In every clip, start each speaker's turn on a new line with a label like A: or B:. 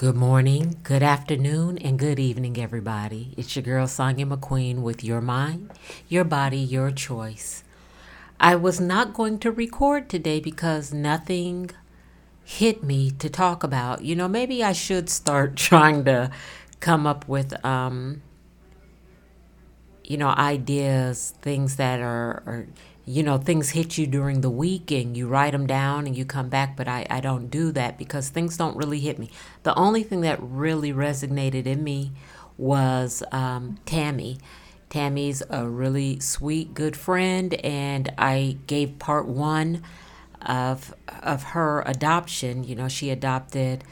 A: Good morning, good afternoon, and good evening, everybody. It's your girl Sonia McQueen with Your Mind, Your Body, Your Choice. I was not going to record today because nothing hit me to talk about. You know, maybe I should start trying to come up with, um, you know, ideas, things that are, are you know, things hit you during the week and you write them down and you come back, but I, I don't do that because things don't really hit me. The only thing that really resonated in me was um, Tammy. Tammy's a really sweet, good friend, and I gave part one of of her adoption. You know, she adopted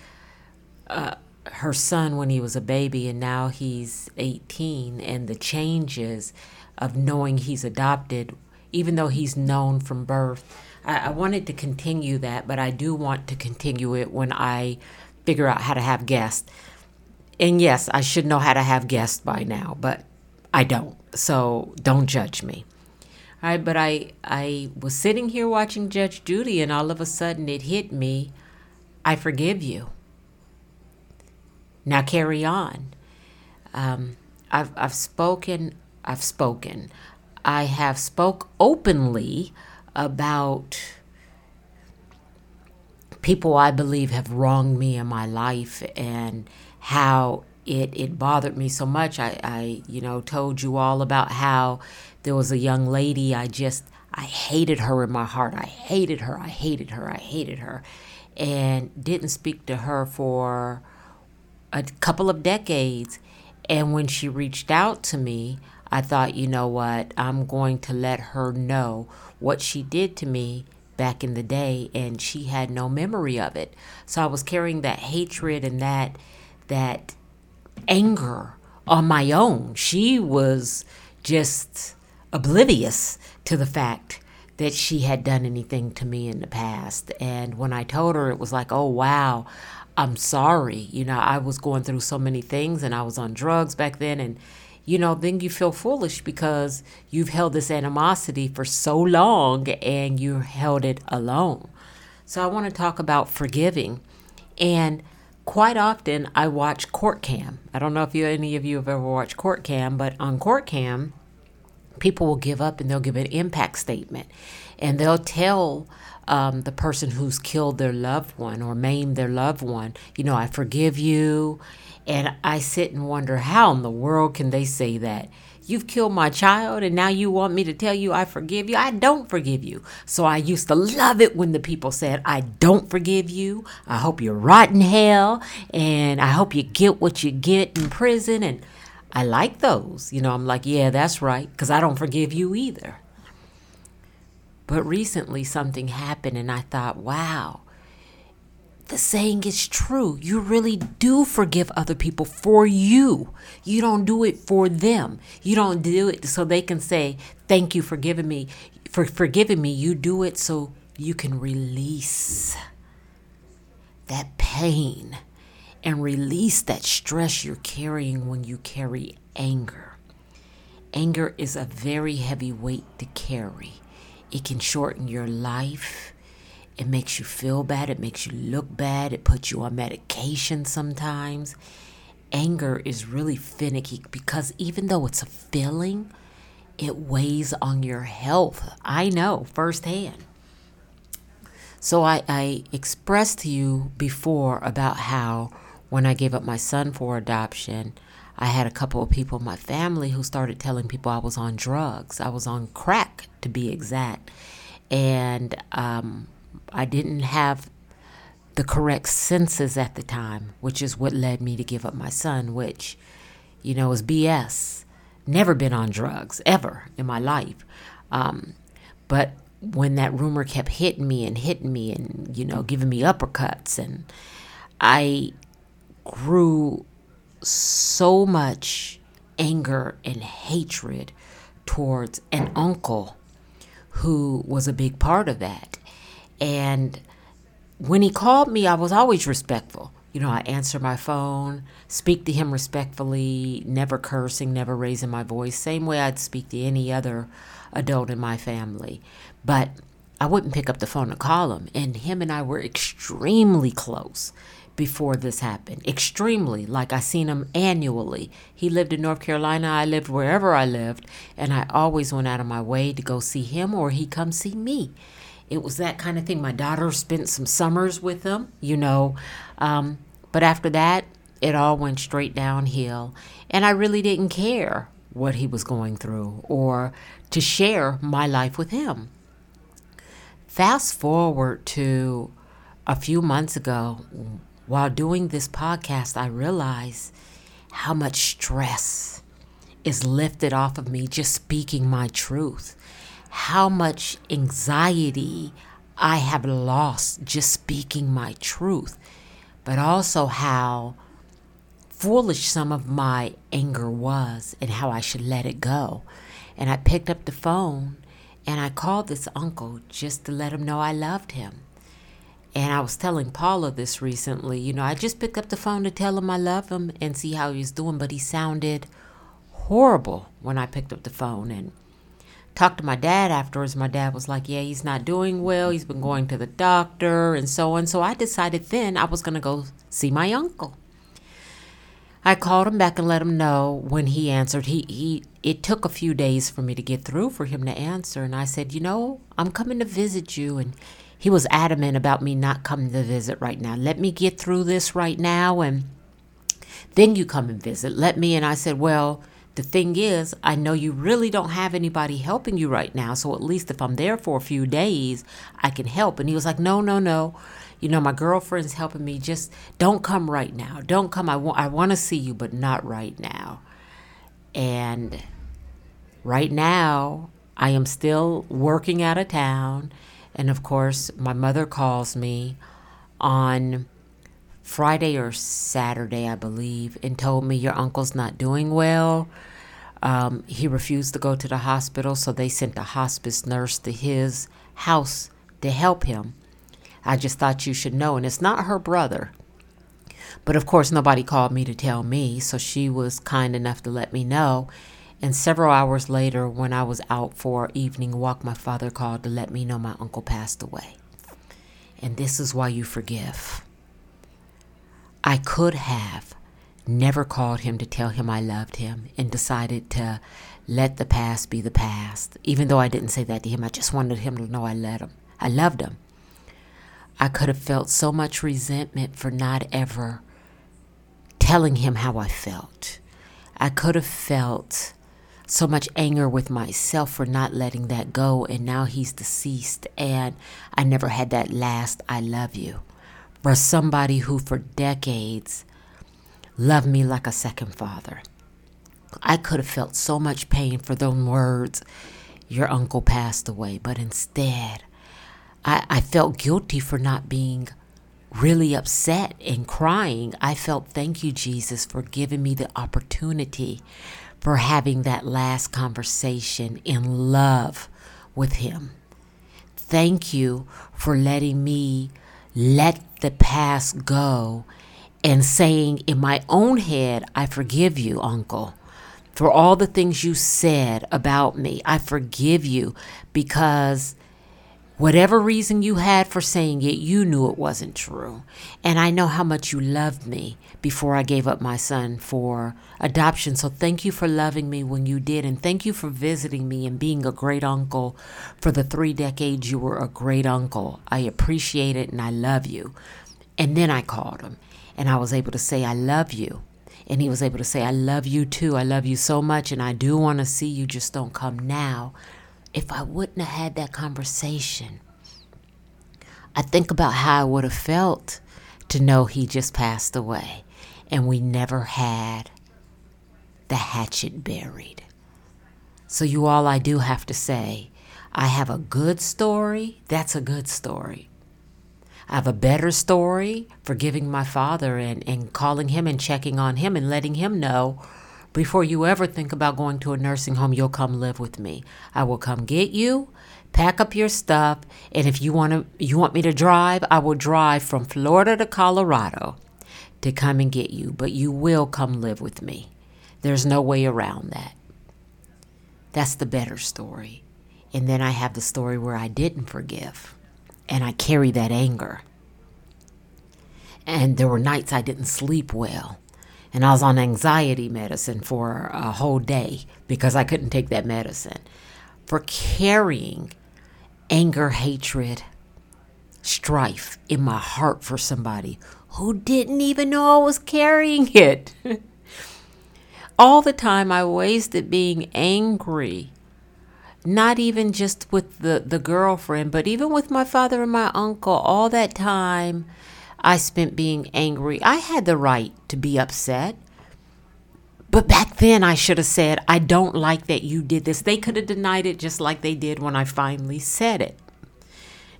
A: uh, her son when he was a baby, and now he's 18, and the changes of knowing he's adopted even though he's known from birth. I, I wanted to continue that, but I do want to continue it when I figure out how to have guests. And yes, I should know how to have guests by now, but I don't. So don't judge me. All right, but I I was sitting here watching Judge Judy, and all of a sudden it hit me. I forgive you. Now carry on. Um, I've I've spoken. I've spoken. I have spoke openly about people I believe have wronged me in my life and how it, it bothered me so much. I, I, you know, told you all about how there was a young lady I just, I hated her in my heart. I hated her. I hated her. I hated her. And didn't speak to her for a couple of decades. And when she reached out to me, I thought, you know what, I'm going to let her know what she did to me back in the day and she had no memory of it. So I was carrying that hatred and that that anger on my own. She was just oblivious to the fact that she had done anything to me in the past. And when I told her, it was like, oh, wow, I'm sorry. You know, I was going through so many things and I was on drugs back then. And you know, then you feel foolish because you've held this animosity for so long and you held it alone. So I want to talk about forgiving. And quite often I watch Court Cam. I don't know if you, any of you have ever watched Court Cam, but on Court Cam, people will give up and they'll give an impact statement. And they'll tell um, the person who's killed their loved one or maimed their loved one, you know, I forgive you and I sit and wonder how in the world can they say that? You've killed my child, and now you want me to tell you I forgive you? I don't forgive you. So I used to love it when the people said, I don't forgive you. I hope you rot in hell, and I hope you get what you get in prison. And I like those. You know, I'm like, yeah, that's right, because I don't forgive you either. But recently something happened, and I thought, wow, the saying is true. You really do forgive other people for you. You don't do it for them. You don't do it so they can say, Thank you for giving me for forgiving me. You do it so you can release that pain and release that stress you're carrying when you carry anger. Anger is a very heavy weight to carry. It can shorten your life it makes you feel bad. It makes you look bad. It puts you on medication sometimes. Anger is really finicky because even though it's a feeling, it weighs on your health. I know firsthand. So I, I expressed to you before about how when I gave up my son for adoption, I had a couple of people in my family who started telling people I was on drugs. I was on crack, to be exact. And um, I didn't have the correct senses at the time, which is what led me to give up my son, which, you know, is BS. Never been on drugs ever in my life. Um, but when that rumor kept hitting me and hitting me and, you know, giving me uppercuts, and I grew so much anger and hatred towards an uncle who was a big part of that. And when he called me, I was always respectful. You know, I answer my phone, speak to him respectfully, never cursing, never raising my voice, same way I'd speak to any other adult in my family. But I wouldn't pick up the phone to call him. And him and I were extremely close before this happened. Extremely. Like I seen him annually. He lived in North Carolina. I lived wherever I lived. And I always went out of my way to go see him or he come see me. It was that kind of thing. My daughter spent some summers with him, you know. Um, but after that, it all went straight downhill. And I really didn't care what he was going through or to share my life with him. Fast forward to a few months ago, while doing this podcast, I realize how much stress is lifted off of me just speaking my truth, how much anxiety I have lost just speaking my truth, but also how foolish some of my anger was and how I should let it go. And I picked up the phone and I called this uncle just to let him know I loved him. And I was telling Paula this recently. You know, I just picked up the phone to tell him I love him and see how he's doing, but he sounded horrible when I picked up the phone and talked to my dad afterwards. My dad was like, Yeah, he's not doing well. He's been going to the doctor and so on. So I decided then I was going to go see my uncle. I called him back and let him know when he answered. He he it took a few days for me to get through for him to answer and I said, "You know, I'm coming to visit you." And he was adamant about me not coming to visit right now. Let me get through this right now and then you come and visit. Let me and I said, "Well, the thing is, I know you really don't have anybody helping you right now, so at least if I'm there for a few days, I can help." And he was like, "No, no, no you know, my girlfriend's helping me. Just don't come right now. Don't come. I want, I want to see you, but not right now. And right now, I am still working out of town. And of course, my mother calls me on Friday or Saturday, I believe, and told me your uncle's not doing well. Um, he refused to go to the hospital, so they sent a hospice nurse to his house to help him. I just thought you should know. And it's not her brother. But of course, nobody called me to tell me, so she was kind enough to let me know. And several hours later, when I was out for evening walk, my father called to let me know my uncle passed away. And this is why you forgive. I could have never called him to tell him I loved him and decided to let the past be the past. Even though I didn't say that to him, I just wanted him to know I him. I loved him. I could have felt so much resentment for not ever telling him how I felt. I could have felt so much anger with myself for not letting that go, and now he's deceased, and I never had that last I love you. For somebody who for decades loved me like a second father. I could have felt so much pain for those words, your uncle passed away, but instead, I, I felt guilty for not being really upset and crying. I felt, thank you, Jesus, for giving me the opportunity for having that last conversation in love with Him. Thank you for letting me let the past go and saying in my own head, I forgive you, Uncle. For all the things you said about me, I forgive you because Whatever reason you had for saying it, you knew it wasn't true. And I know how much you loved me before I gave up my son for adoption. So thank you for loving me when you did. And thank you for visiting me and being a great uncle for the three decades you were a great uncle. I appreciate it and I love you. And then I called him and I was able to say, I love you. And he was able to say, I love you too. I love you so much. And I do want to see you. Just don't come now if I wouldn't have had that conversation, I think about how I would have felt to know he just passed away and we never had the hatchet buried. So, you all, I do have to say, I have a good story. That's a good story. I have a better story forgiving my father and, and calling him and checking on him and letting him know before you ever think about going to a nursing home, you'll come live with me. I will come get you, pack up your stuff, and if you want to you want me to drive, I will drive from Florida to Colorado to come and get you, but you will come live with me. There's no way around that. That's the better story. And then I have the story where I didn't forgive and I carry that anger. And there were nights I didn't sleep well. And I was on anxiety medicine for a whole day because I couldn't take that medicine. For carrying anger, hatred, strife in my heart for somebody who didn't even know I was carrying it. All the time I wasted being angry. Not even just with the, the girlfriend, but even with my father and my uncle. All that time I spent being angry. I had the right to be upset. But back then, I should have said, I don't like that you did this. They could have denied it just like they did when I finally said it.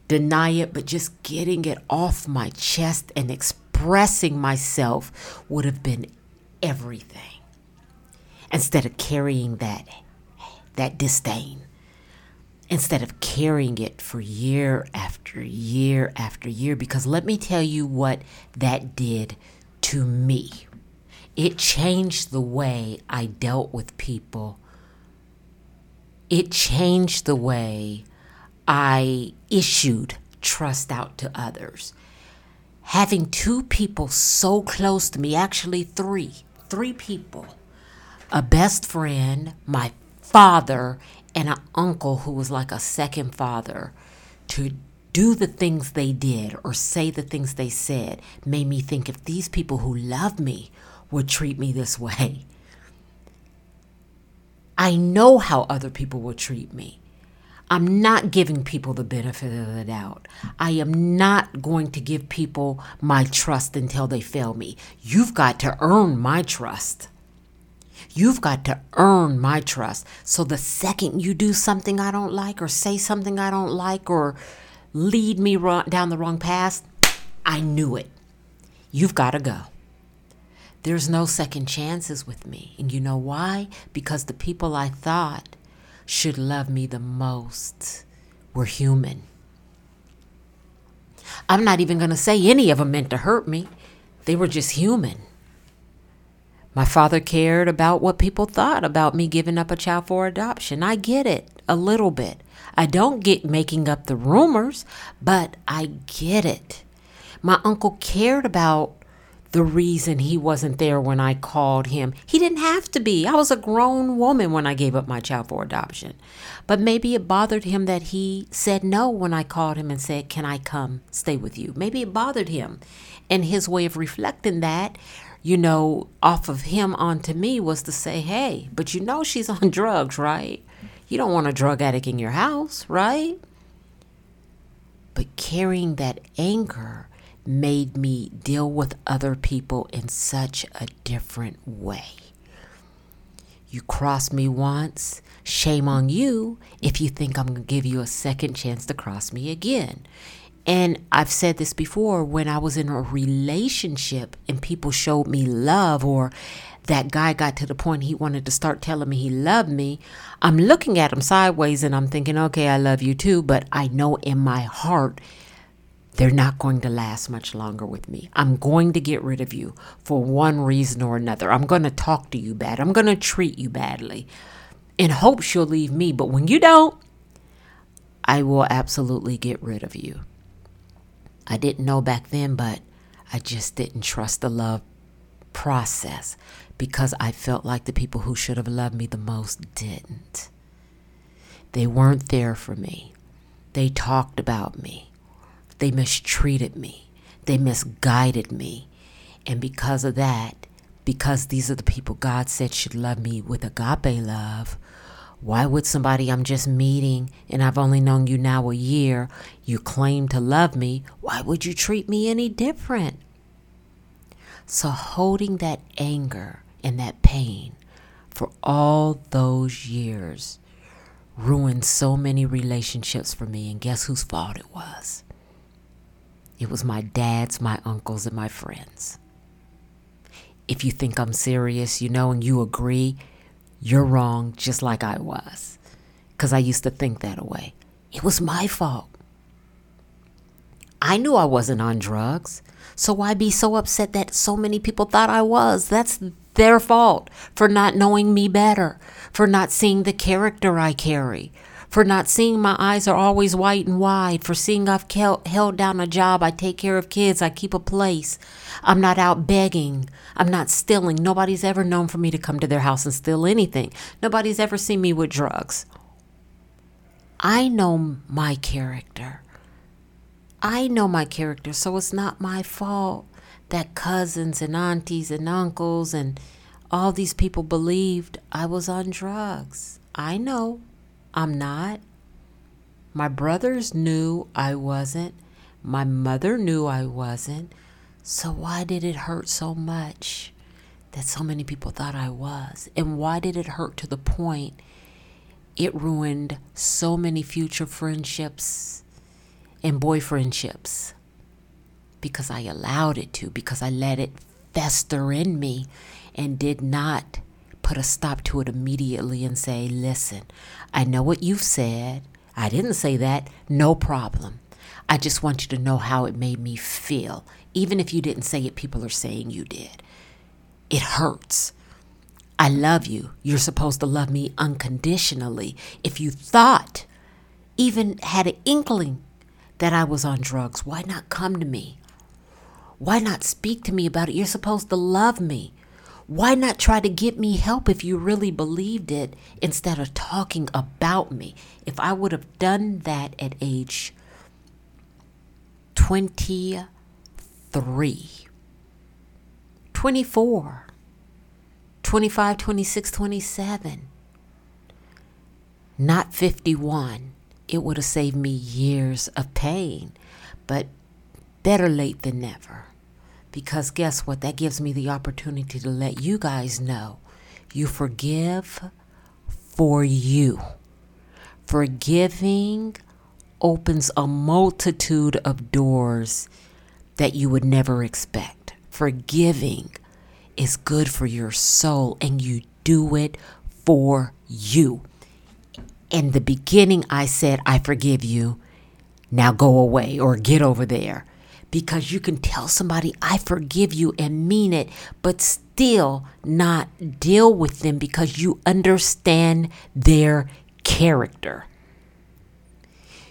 A: Deny it, but just getting it off my chest and expressing myself would have been everything. Instead of carrying that, that disdain, instead of carrying it for year after year after year, because let me tell you what that did to me it changed the way I dealt with people. It changed the way I issued trust out to others. Having two people so close to me, actually three, three people a best friend, my father, and an uncle who was like a second father to do the things they did or say the things they said made me think if these people who love me would treat me this way. I know how other people will treat me. I'm not giving people the benefit of the doubt. I am not going to give people my trust until they fail me. You've got to earn my trust. You've got to earn my trust. So the second you do something I don't like, or say something I don't like, or lead me wrong, down the wrong path, I knew it. You've got to go. There's no second chances with me. And you know why? Because the people I thought should love me the most were human. I'm not even going to say any of them meant to hurt me, they were just human. My father cared about what people thought about me giving up a child for adoption. I get it a little bit. I don't get making up the rumors, but I get it. My uncle cared about the reason he wasn't there when I called him. He didn't have to be. I was a grown woman when I gave up my child for adoption. But maybe it bothered him that he said no when I called him and said, Can I come stay with you? Maybe it bothered him. And his way of reflecting that, you know, off of him onto me was to say, Hey, but you know she's on drugs, right? You don't want a drug addict in your house, right? But carrying that anger made me deal with other people in such a different way. You cross me once, shame on you if you think I'm going to give you a second chance to cross me again. And I've said this before when I was in a relationship and people showed me love, or that guy got to the point he wanted to start telling me he loved me, I'm looking at him sideways and I'm thinking, okay, I love you too. But I know in my heart they're not going to last much longer with me. I'm going to get rid of you for one reason or another. I'm going to talk to you bad. I'm going to treat you badly in hopes you'll leave me. But when you don't, I will absolutely get rid of you. I didn't know back then, but I just didn't trust the love process because I felt like the people who should have loved me the most didn't. They weren't there for me. They talked about me. They mistreated me, they misguided me. And because of that, because these are the people God said should love me with agape love, why would somebody I'm just meeting and I've only known you now a year, you claim to love me, why would you treat me any different? So, holding that anger and that pain for all those years ruined so many relationships for me, and guess whose fault it was? It was my dad's, my uncles, and my friends. If you think I'm serious, you know, and you agree, you're wrong, just like I was. Because I used to think that way. It was my fault. I knew I wasn't on drugs. So why be so upset that so many people thought I was? That's their fault for not knowing me better, for not seeing the character I carry, for not seeing my eyes are always white and wide, for seeing I've held down a job, I take care of kids, I keep a place. I'm not out begging, I'm not stealing. Nobody's ever known for me to come to their house and steal anything. Nobody's ever seen me with drugs. I know my character. I know my character, so it's not my fault that cousins and aunties and uncles and all these people believed I was on drugs. I know I'm not. My brothers knew I wasn't. My mother knew I wasn't. So why did it hurt so much that so many people thought I was? And why did it hurt to the point it ruined so many future friendships and boyfriendships? Because I allowed it to, because I let it fester in me and did not put a stop to it immediately and say, listen, I know what you've said. I didn't say that. No problem. I just want you to know how it made me feel. Even if you didn't say it, people are saying you did. It hurts. I love you. You're supposed to love me unconditionally. If you thought, even had an inkling that I was on drugs, why not come to me? Why not speak to me about it? You're supposed to love me. Why not try to get me help if you really believed it instead of talking about me? If I would have done that at age 23, 24, 25, 26, 27, not 51, it would have saved me years of pain. But better late than never. Because guess what? That gives me the opportunity to let you guys know you forgive for you. Forgiving opens a multitude of doors that you would never expect. Forgiving is good for your soul, and you do it for you. In the beginning, I said, I forgive you. Now go away or get over there because you can tell somebody, I forgive you and mean it, but still not deal with them because you understand their character.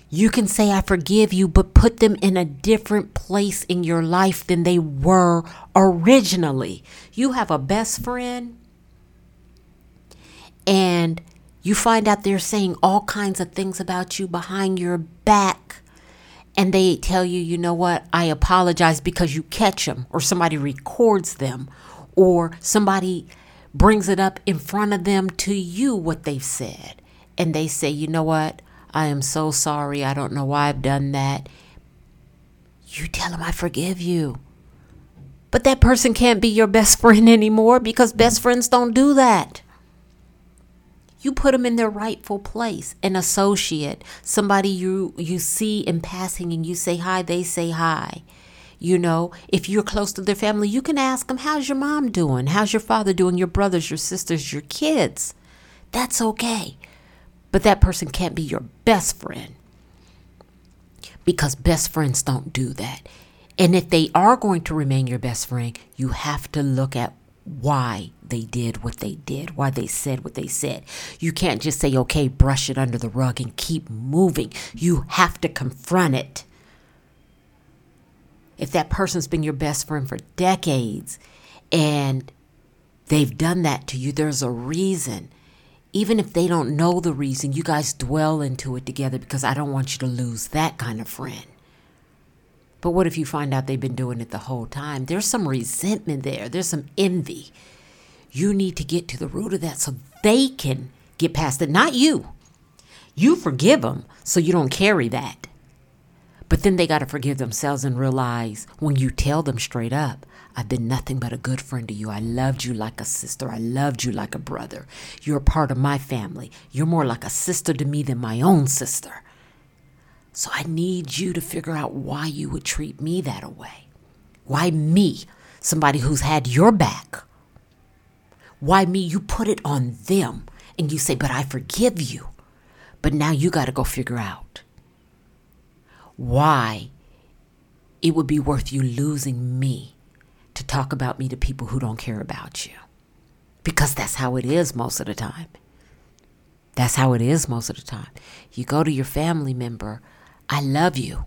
A: You can say, I forgive you, but put them in a different place in your life than they were originally. You have a best friend, and you find out they're saying all kinds of things about you behind your back and they tell you, you know what, I apologize because you catch them, or somebody records them, or somebody brings it up in front of them to you what they've said. And they say, you know what, I am so sorry. I don't know why I've done that. You tell them, I forgive you. But that person can't be your best friend anymore because best friends don't do that you put them in their rightful place. An associate somebody you you see in passing and you say hi they say hi. You know if you're close to their family you can ask them how's your mom doing? How's your father doing? Your brothers your sisters your kids? That's okay. But that person can't be your best friend. Because best friends don't do that. And if they are going to remain your best friend you have to look at why they did what they did, why they said what they said. You can't just say, okay, brush it under the rug and keep moving. You have to confront it. If that person's been your best friend for decades and they've done that to you, there's a reason. Even if they don't know the reason, you guys dwell into it together because I don't want you to lose that kind of friend. But what if you find out they've been doing it the whole time? There's some resentment there, there's some envy. You need to get to the root of that so they can get past it, not you. You forgive them so you don't carry that. But then they got to forgive themselves and realize when you tell them straight up, I've been nothing but a good friend to you. I loved you like a sister. I loved you like a brother. You're a part of my family. You're more like a sister to me than my own sister. So I need you to figure out why you would treat me that way. Why me, somebody who's had your back? Why me? You put it on them and you say, But I forgive you. But now you got to go figure out why it would be worth you losing me to talk about me to people who don't care about you. Because that's how it is most of the time. That's how it is most of the time. You go to your family member, I love you.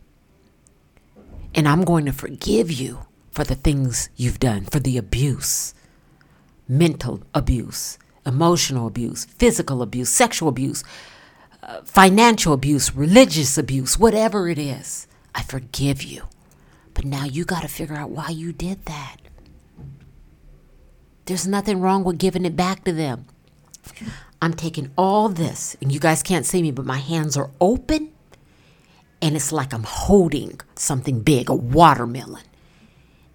A: And I'm going to forgive you for the things you've done, for the abuse, mental abuse, emotional abuse, physical abuse, sexual abuse, uh, financial abuse, religious abuse, whatever it is. I forgive you. But now you got to figure out why you did that. There's nothing wrong with giving it back to them. I'm taking all this, and you guys can't see me, but my hands are open, and it's like I'm holding something big, a watermelon,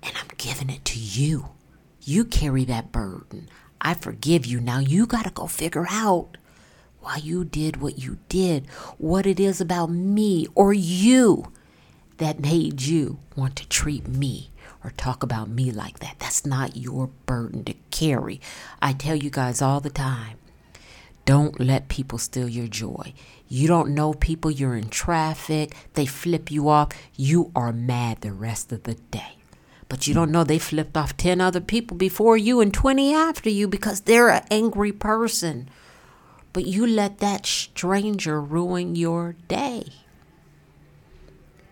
A: and I'm giving it to you. You carry that burden. I forgive you. Now you got to go figure out why you did what you did, what it is about me or you that made you want to treat me or talk about me like that. That's not your burden to carry. I tell you guys all the time don't let people steal your joy. You don't know people, you're in traffic, they flip you off, you are mad the rest of the day. But you don't know they flipped off 10 other people before you and 20 after you because they're an angry person. But you let that stranger ruin your day.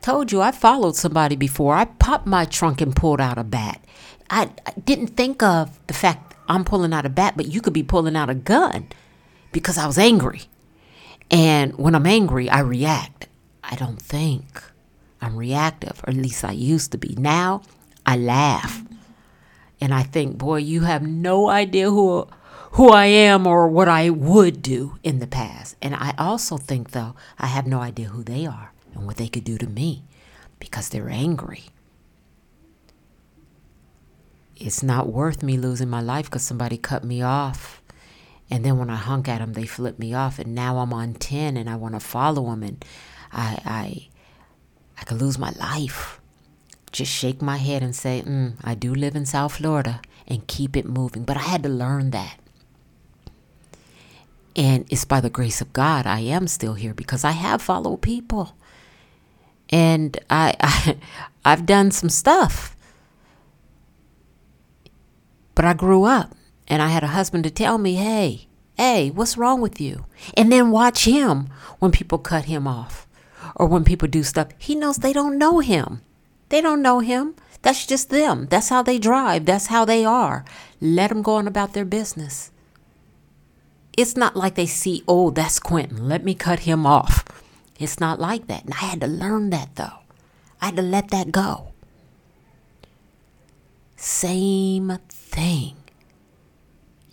A: Told you I followed somebody before. I popped my trunk and pulled out a bat. I, I didn't think of the fact I'm pulling out a bat, but you could be pulling out a gun because I was angry. And when I'm angry, I react. I don't think. I'm reactive, or at least I used to be. Now I laugh. And I think, boy, you have no idea who who I am or what I would do in the past. And I also think though, I have no idea who they are and what they could do to me because they're angry. It's not worth me losing my life because somebody cut me off. And then when I hunk at them, they flip me off. And now I'm on 10 and I want to follow them. And I, I, I could lose my life. Just shake my head and say, mm, I do live in South Florida and keep it moving. But I had to learn that. And it's by the grace of God I am still here because I have followed people. And I, I I've done some stuff. But I grew up and I had a husband to tell me, hey, hey, what's wrong with you? And then watch him when people cut him off or when people do stuff. He knows they don't know him. They don't know him. That's just them. That's how they drive. That's how they are. Let them go on about their business. It's not like they see, oh, that's Quentin. Let me cut him off. It's not like that. And I had to learn that though. I had to let that go. Same thing.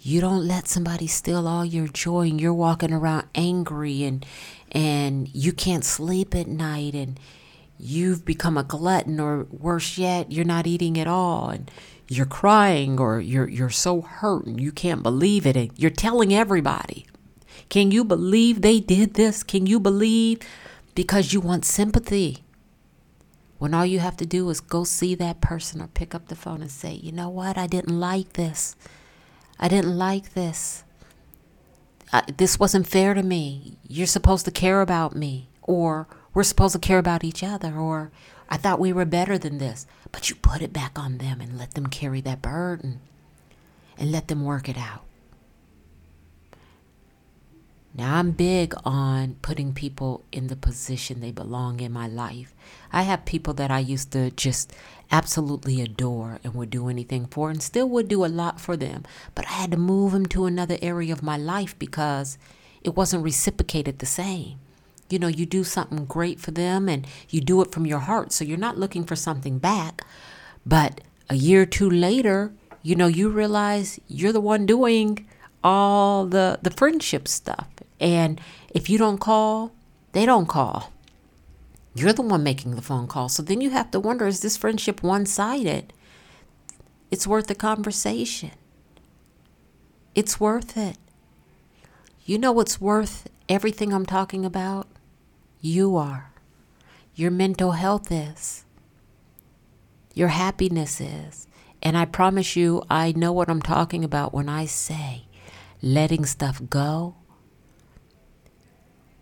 A: You don't let somebody steal all your joy and you're walking around angry and and you can't sleep at night and you've become a glutton or worse yet, you're not eating at all and you're crying or you're you're so hurt and you can't believe it and you're telling everybody. Can you believe they did this? Can you believe because you want sympathy? When all you have to do is go see that person or pick up the phone and say, "You know what? I didn't like this." I didn't like this. I, this wasn't fair to me. You're supposed to care about me. Or we're supposed to care about each other. Or I thought we were better than this. But you put it back on them and let them carry that burden and let them work it out. Now, I'm big on putting people in the position they belong in my life. I have people that I used to just absolutely adore and would do anything for and still would do a lot for them. But I had to move them to another area of my life because it wasn't reciprocated the same. You know, you do something great for them and you do it from your heart. So you're not looking for something back. But a year or two later, you know, you realize you're the one doing all the the friendship stuff. And if you don't call, they don't call. You're the one making the phone call. So then you have to wonder is this friendship one sided? It's worth the conversation. It's worth it. You know what's worth everything I'm talking about? You are. Your mental health is. Your happiness is. And I promise you, I know what I'm talking about when I say letting stuff go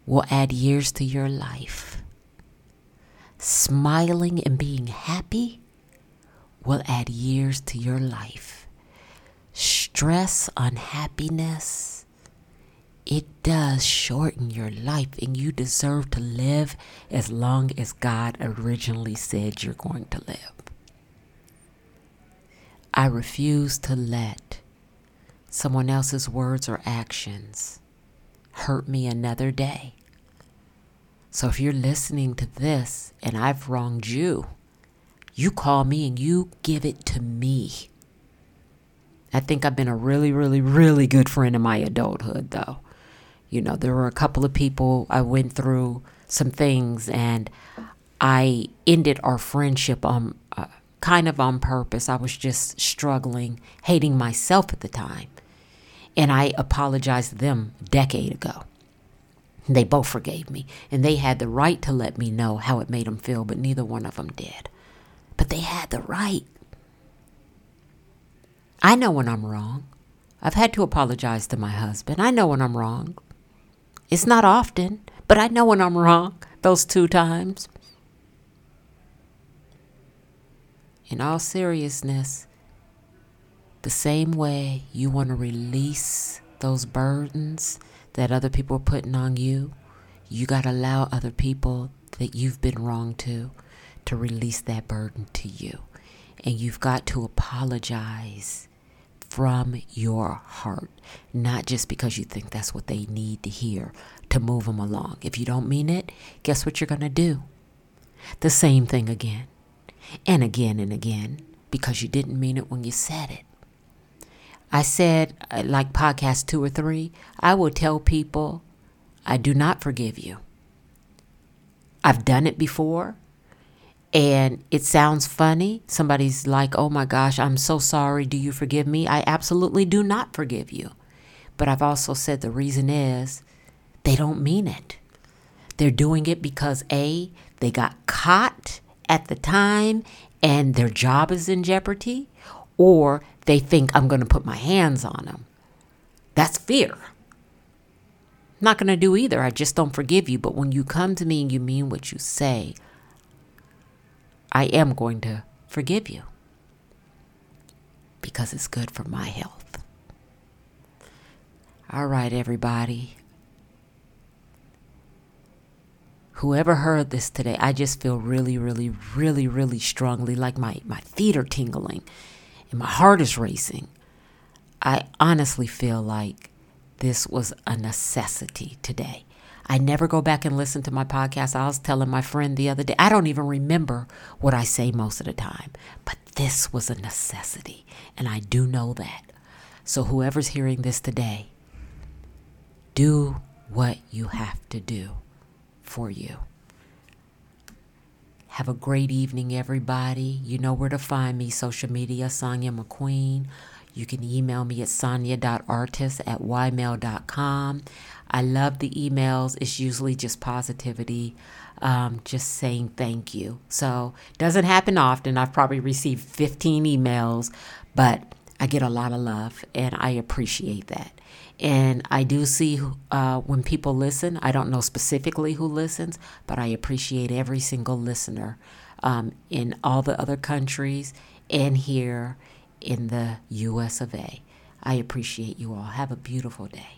A: will add years to your life. Smiling and being happy will add years to your life. Stress, unhappiness, it does shorten your life, and you deserve to live as long as God originally said you're going to live. I refuse to let someone else's words or actions hurt me another day. So if you're listening to this and I've wronged you, you call me and you give it to me. I think I've been a really, really, really good friend in my adulthood, though. You know, there were a couple of people I went through some things and I ended our friendship on uh, kind of on purpose. I was just struggling, hating myself at the time. And I apologized to them a decade ago. They both forgave me, and they had the right to let me know how it made them feel, but neither one of them did. But they had the right. I know when I'm wrong. I've had to apologize to my husband. I know when I'm wrong. It's not often, but I know when I'm wrong those two times. In all seriousness, the same way you want to release those burdens that other people are putting on you, you got to allow other people that you've been wrong to to release that burden to you. And you've got to apologize from your heart, not just because you think that's what they need to hear to move them along. If you don't mean it, guess what you're going to do? The same thing again and again and again because you didn't mean it when you said it. I said, uh, like podcast two or three, I will tell people, I do not forgive you. I've done it before and it sounds funny. Somebody's like, oh my gosh, I'm so sorry. Do you forgive me? I absolutely do not forgive you. But I've also said the reason is they don't mean it. They're doing it because A, they got caught at the time and their job is in jeopardy, or they think I'm going to put my hands on them. That's fear. Not going to do either. I just don't forgive you. But when you come to me and you mean what you say, I am going to forgive you because it's good for my health. All right, everybody. Whoever heard this today, I just feel really, really, really, really strongly like my, my feet are tingling and my heart is racing. I honestly feel like this was a necessity today. I never go back and listen to my podcast. I was telling my friend the other day, I don't even remember what I say most of the time, but this was a necessity, and I do know that. So, whoever's hearing this today, do what you have to do for you. Have a great evening, everybody. You know where to find me social media, Sonia McQueen. You can email me at sonia.artist at ymail.com. I love the emails. It's usually just positivity, um, just saying thank you. So doesn't happen often. I've probably received 15 emails, but I get a lot of love and I appreciate that. And I do see uh, when people listen, I don't know specifically who listens, but I appreciate every single listener um, in all the other countries and here in the US of A. I appreciate you all. Have a beautiful day.